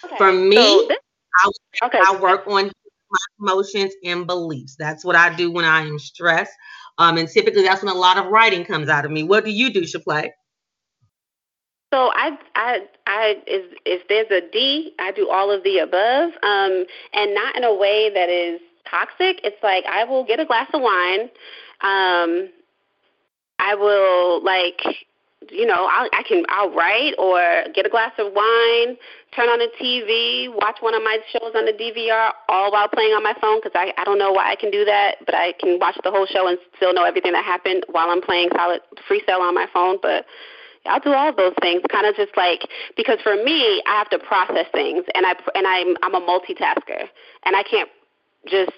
Okay. For me, so this, I, okay. I work on my emotions and beliefs. That's what I do when I am stressed. Um, and typically, that's when a lot of writing comes out of me. What do you do, Shaplay?
So I, I, I, if, if there's a D, I do all of the above, um, and not in a way that is toxic. It's like I will get a glass of wine. Um, I will like you know, I'll, I can I'll write or get a glass of wine, turn on the TV, watch one of my shows on the DVR, all while playing on my phone because I I don't know why I can do that, but I can watch the whole show and still know everything that happened while I'm playing Solitaire FreeCell on my phone. But I'll do all those things, kind of just like because for me, I have to process things, and I and I'm I'm a multitasker, and I can't just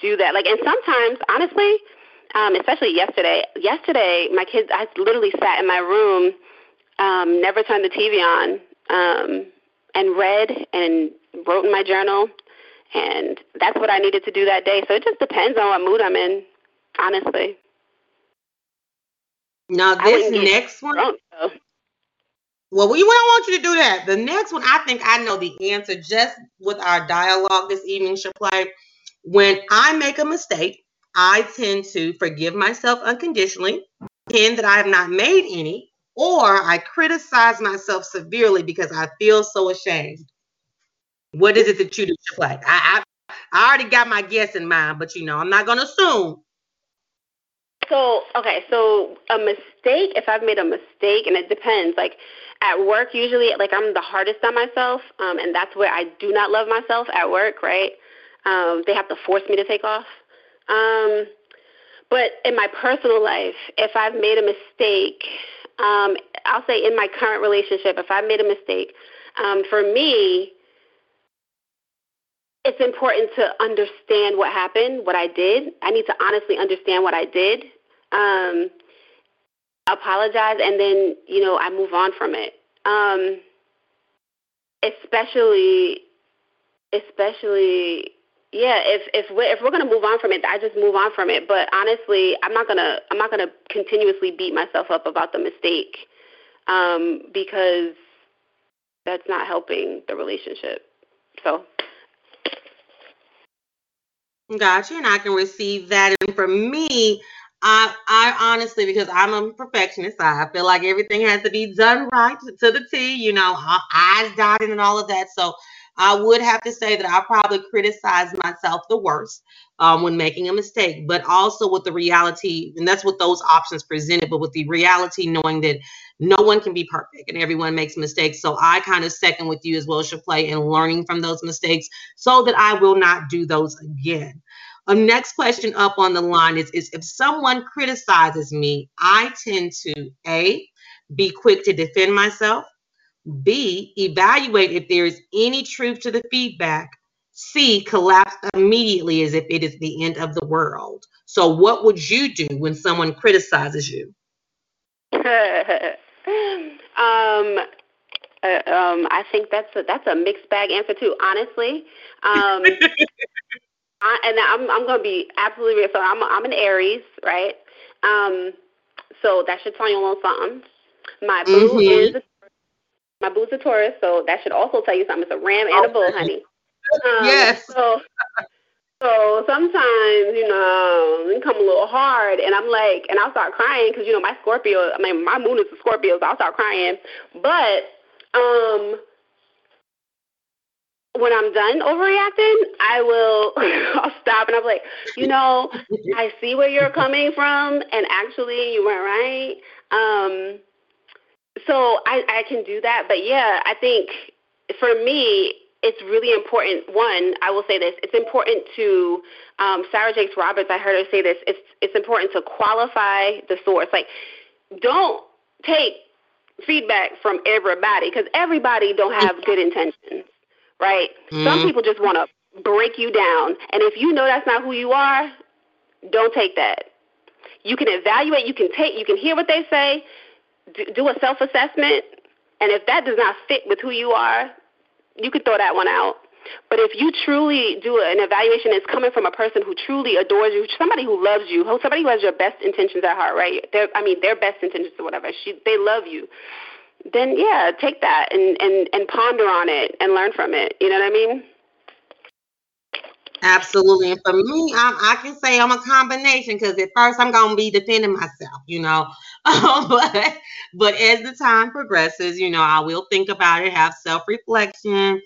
do that. Like, and sometimes, honestly, um, especially yesterday. Yesterday, my kids, I literally sat in my room, um, never turned the TV on, um, and read and wrote in my journal, and that's what I needed to do that day. So it just depends on what mood I'm in, honestly.
Now this next one. Well, we don't want you to do that. The next one, I think I know the answer just with our dialogue this evening, play. When I make a mistake, I tend to forgive myself unconditionally, pretend that I have not made any, or I criticize myself severely because I feel so ashamed. What is it that you do, play? I, I I already got my guess in mind, but you know, I'm not gonna assume.
So okay, so a mistake. If I've made a mistake, and it depends. Like at work, usually, like I'm the hardest on myself, um, and that's where I do not love myself at work. Right? Um, they have to force me to take off. Um, but in my personal life, if I've made a mistake, um, I'll say in my current relationship, if I've made a mistake, um, for me, it's important to understand what happened, what I did. I need to honestly understand what I did, um, apologize, and then you know I move on from it. Um, especially, especially yeah, if if we're if we're gonna move on from it, I just move on from it. But honestly, I'm not gonna I'm not gonna continuously beat myself up about the mistake, um, because that's not helping the relationship. So.
Gotcha, and I can receive that. And for me, I I honestly, because I'm a perfectionist, I feel like everything has to be done right to the T. You know, eyes dotted and all of that. So I would have to say that I probably criticize myself the worst um, when making a mistake, but also with the reality, and that's what those options presented, but with the reality knowing that no one can be perfect and everyone makes mistakes. So I kind of second with you as well, play in learning from those mistakes so that I will not do those again. A um, next question up on the line is, is if someone criticizes me, I tend to A, be quick to defend myself. B, evaluate if there is any truth to the feedback. C, collapse immediately as if it is the end of the world. So, what would you do when someone criticizes you?
um, uh, um, I think that's a that's a mixed bag answer too. Honestly, um, I, and I'm I'm gonna be absolutely real. So I'm I'm an Aries, right? Um, so that should tell you a little something. My boo mm-hmm. is my boo's a Taurus, so that should also tell you something. It's a ram and a bull, honey.
Um, yes.
So, so sometimes, you know, it come a little hard, and I'm like, and I'll start crying because you know my Scorpio. I mean, my moon is a Scorpio, so I'll start crying. But um, when I'm done overreacting, I will I'll stop and I'm like, you know, I see where you're coming from, and actually you were right. Um, so I, I can do that. But yeah, I think for me, it's really important. One, I will say this: it's important to um, Sarah Jakes Roberts. I heard her say this. It's it's important to qualify the source. Like, don't take feedback from everybody because everybody don't have good intentions, right? Mm-hmm. Some people just want to break you down, and if you know that's not who you are, don't take that. You can evaluate. You can take. You can hear what they say do a self assessment, and if that does not fit with who you are, you could throw that one out. But if you truly do an evaluation that's coming from a person who truly adores you, somebody who loves you, somebody who has your best intentions at heart, right? They're, I mean, their best intentions or whatever. She, they love you. Then yeah, take that and and and ponder on it and learn from it. You know what I mean?
Absolutely. And for me, I'm, I can say I'm a combination because at first I'm going to be defending myself, you know. Um, but, but as the time progresses, you know, I will think about it, have self reflection,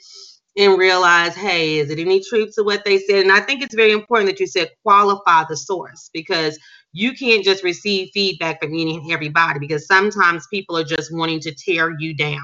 and realize, hey, is it any truth to what they said? And I think it's very important that you said qualify the source because you can't just receive feedback from any and everybody because sometimes people are just wanting to tear you down.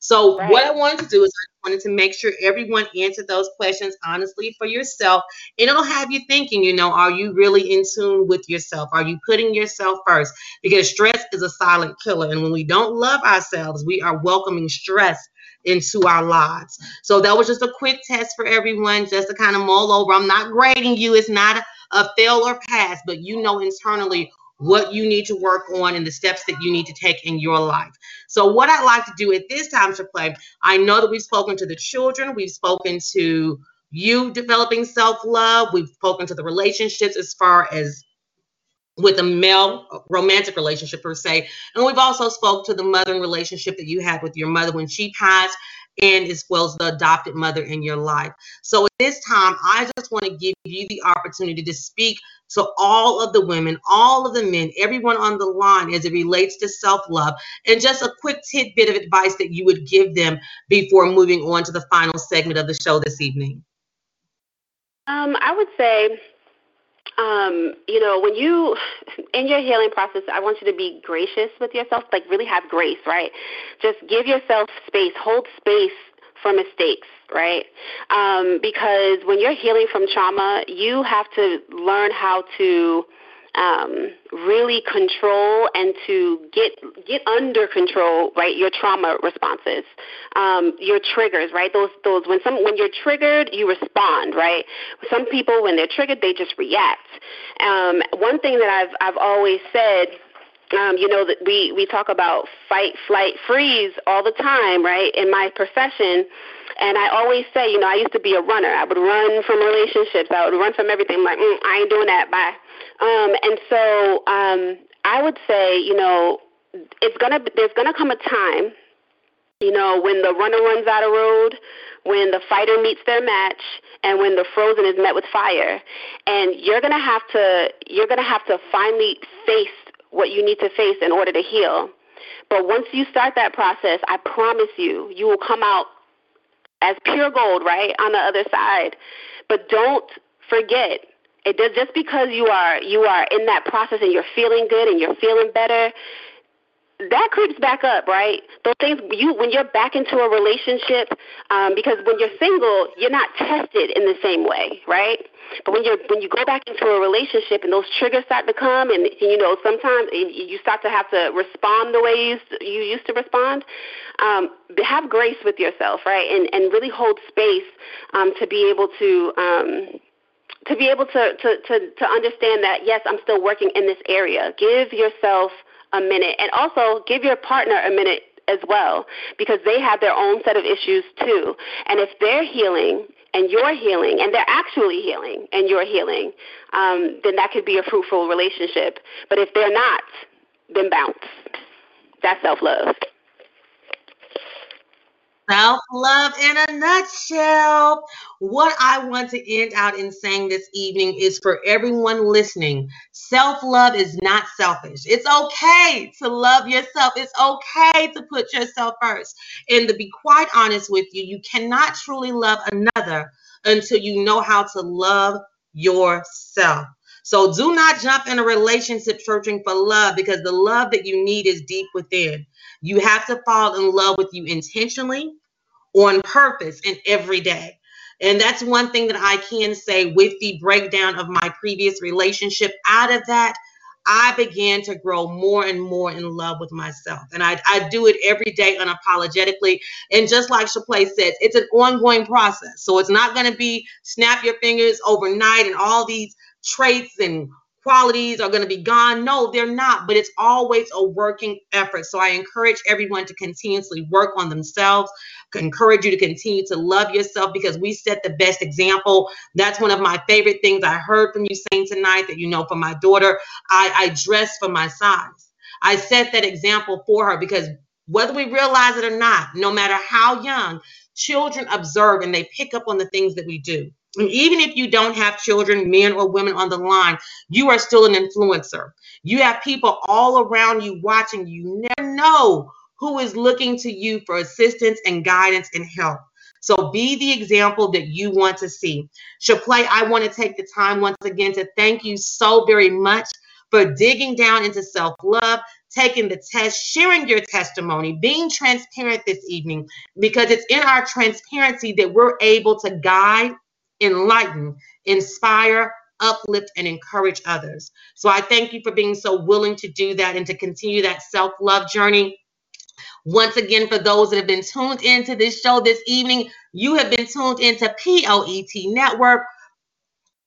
So right. what I wanted to do is I wanted to make sure everyone answered those questions honestly for yourself. And it'll have you thinking, you know, are you really in tune with yourself? Are you putting yourself first? Because stress is a silent killer. And when we don't love ourselves, we are welcoming stress into our lives. So that was just a quick test for everyone, just to kind of mull over. I'm not grading you. It's not a, a fail or pass, but you know internally what you need to work on and the steps that you need to take in your life. So, what I'd like to do at this time to play, I know that we've spoken to the children, we've spoken to you developing self love, we've spoken to the relationships as far as with a male romantic relationship per se and we've also spoke to the mothering relationship that you had with your mother when she passed and as well as the adopted mother in your life. So at this time i just want to give you the opportunity to speak to all of the women all of the men everyone on the line as it relates to self-love and just a quick tidbit of advice that you would give them before moving on to the final segment of the show this evening.
Um, i would say um, you know, when you in your healing process, I want you to be gracious with yourself, like really have grace, right? Just give yourself space, hold space for mistakes, right? Um, because when you're healing from trauma, you have to learn how to um, really control and to get get under control, right? Your trauma responses, um, your triggers, right? Those those when some when you're triggered, you respond, right? Some people when they're triggered, they just react. Um, one thing that I've I've always said um, you know that we we talk about fight, flight, freeze all the time, right? In my profession, and I always say, you know, I used to be a runner. I would run from relationships. I would run from everything. I'm like, mm, I ain't doing that. Bye. Um, and so um, I would say, you know, it's gonna there's gonna come a time, you know, when the runner runs out of road, when the fighter meets their match, and when the frozen is met with fire, and you're gonna have to you're gonna have to finally face what you need to face in order to heal. But once you start that process, I promise you, you will come out as pure gold, right, on the other side. But don't forget it does just because you are you are in that process and you're feeling good and you're feeling better, that creeps back up, right? Those things you when you're back into a relationship, um, because when you're single, you're not tested in the same way, right? But when you're when you go back into a relationship and those triggers start to come, and you know sometimes you start to have to respond the way you used to, you used to respond. Um, have grace with yourself, right? And and really hold space um, to be able to. Um, to be able to, to, to, to understand that, yes, I'm still working in this area. Give yourself a minute and also give your partner a minute as well because they have their own set of issues too. And if they're healing and you're healing and they're actually healing and you're healing, um, then that could be a fruitful relationship. But if they're not, then bounce. That's self love.
Self love in a nutshell. What I want to end out in saying this evening is for everyone listening self love is not selfish. It's okay to love yourself, it's okay to put yourself first. And to be quite honest with you, you cannot truly love another until you know how to love yourself. So do not jump in a relationship searching for love because the love that you need is deep within. You have to fall in love with you intentionally, on purpose, and every day. And that's one thing that I can say with the breakdown of my previous relationship. Out of that, I began to grow more and more in love with myself. And I, I do it every day unapologetically. And just like Shaplay says, it's an ongoing process. So it's not going to be snap your fingers overnight and all these traits and qualities are going to be gone. No, they're not, but it's always a working effort. So I encourage everyone to continuously work on themselves, encourage you to continue to love yourself because we set the best example. That's one of my favorite things I heard from you saying tonight that, you know, for my daughter, I, I dress for my size. I set that example for her because whether we realize it or not, no matter how young, children observe and they pick up on the things that we do. And even if you don't have children, men or women on the line, you are still an influencer. You have people all around you watching. You never know who is looking to you for assistance and guidance and help. So be the example that you want to see. Shaplay, I want to take the time once again to thank you so very much for digging down into self love, taking the test, sharing your testimony, being transparent this evening, because it's in our transparency that we're able to guide, enlighten, inspire, uplift, and encourage others. So I thank you for being so willing to do that and to continue that self love journey. Once again, for those that have been tuned into this show this evening, you have been tuned into POET Network,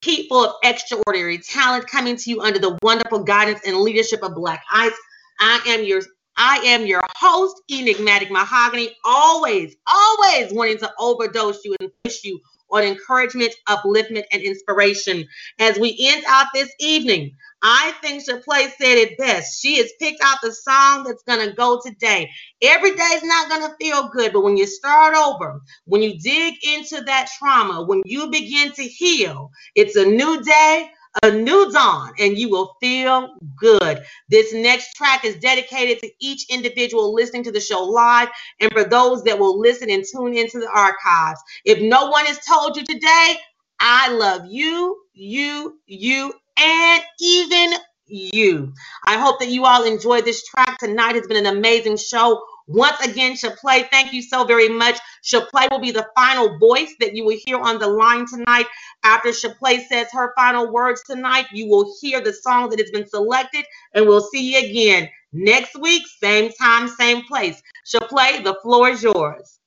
people of extraordinary talent coming to you under the wonderful guidance and leadership of Black Ice. I am your I am your host, Enigmatic Mahogany, always, always wanting to overdose you and push you on encouragement, upliftment, and inspiration. As we end out this evening, I think Shaplay said it best. She has picked out the song that's going to go today. Every day is not going to feel good, but when you start over, when you dig into that trauma, when you begin to heal, it's a new day, a new dawn, and you will feel good. This next track is dedicated to each individual listening to the show live and for those that will listen and tune into the archives. If no one has told you today, I love you, you, you, and even you. I hope that you all enjoyed this track tonight. It's been an amazing show. Once again, Shaplay, thank you so very much. Shaplay will be the final voice that you will hear on the line tonight. After Shaplay says her final words tonight, you will hear the song that has been selected, and we'll see you again next week, same time, same place. Shaplay, the floor is yours.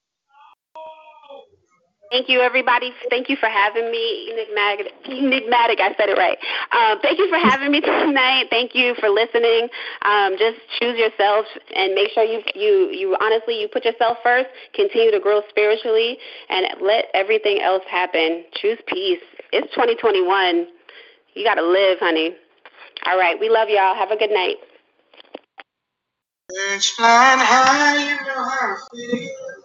Thank you, everybody. Thank you for having me. Enigmatic, enigmatic I said it right. Um, thank you for having me tonight. Thank you for listening. Um, just choose yourself and make sure you, you, you honestly, you put yourself first, continue to grow spiritually, and let everything else happen. Choose peace. It's 2021. You got to live, honey. All right. We love y'all. Have a good night.
Birds flying high, you know how I feel.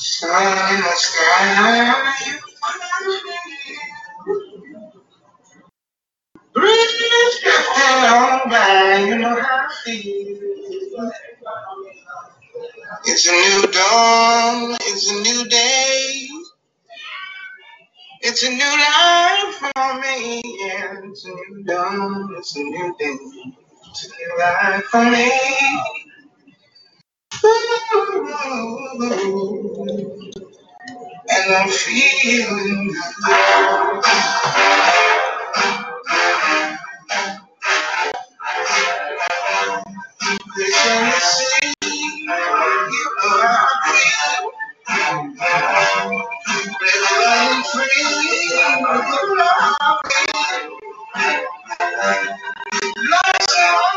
Sun in the sky, you know how I feel. It's a new dawn, it's a new day. It's a new life for me, yeah. It's a new dawn, it's a new day. It's a new life for me. And I'm feeling good. You. Living free, you know how I feel.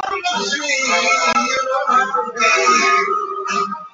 On the you how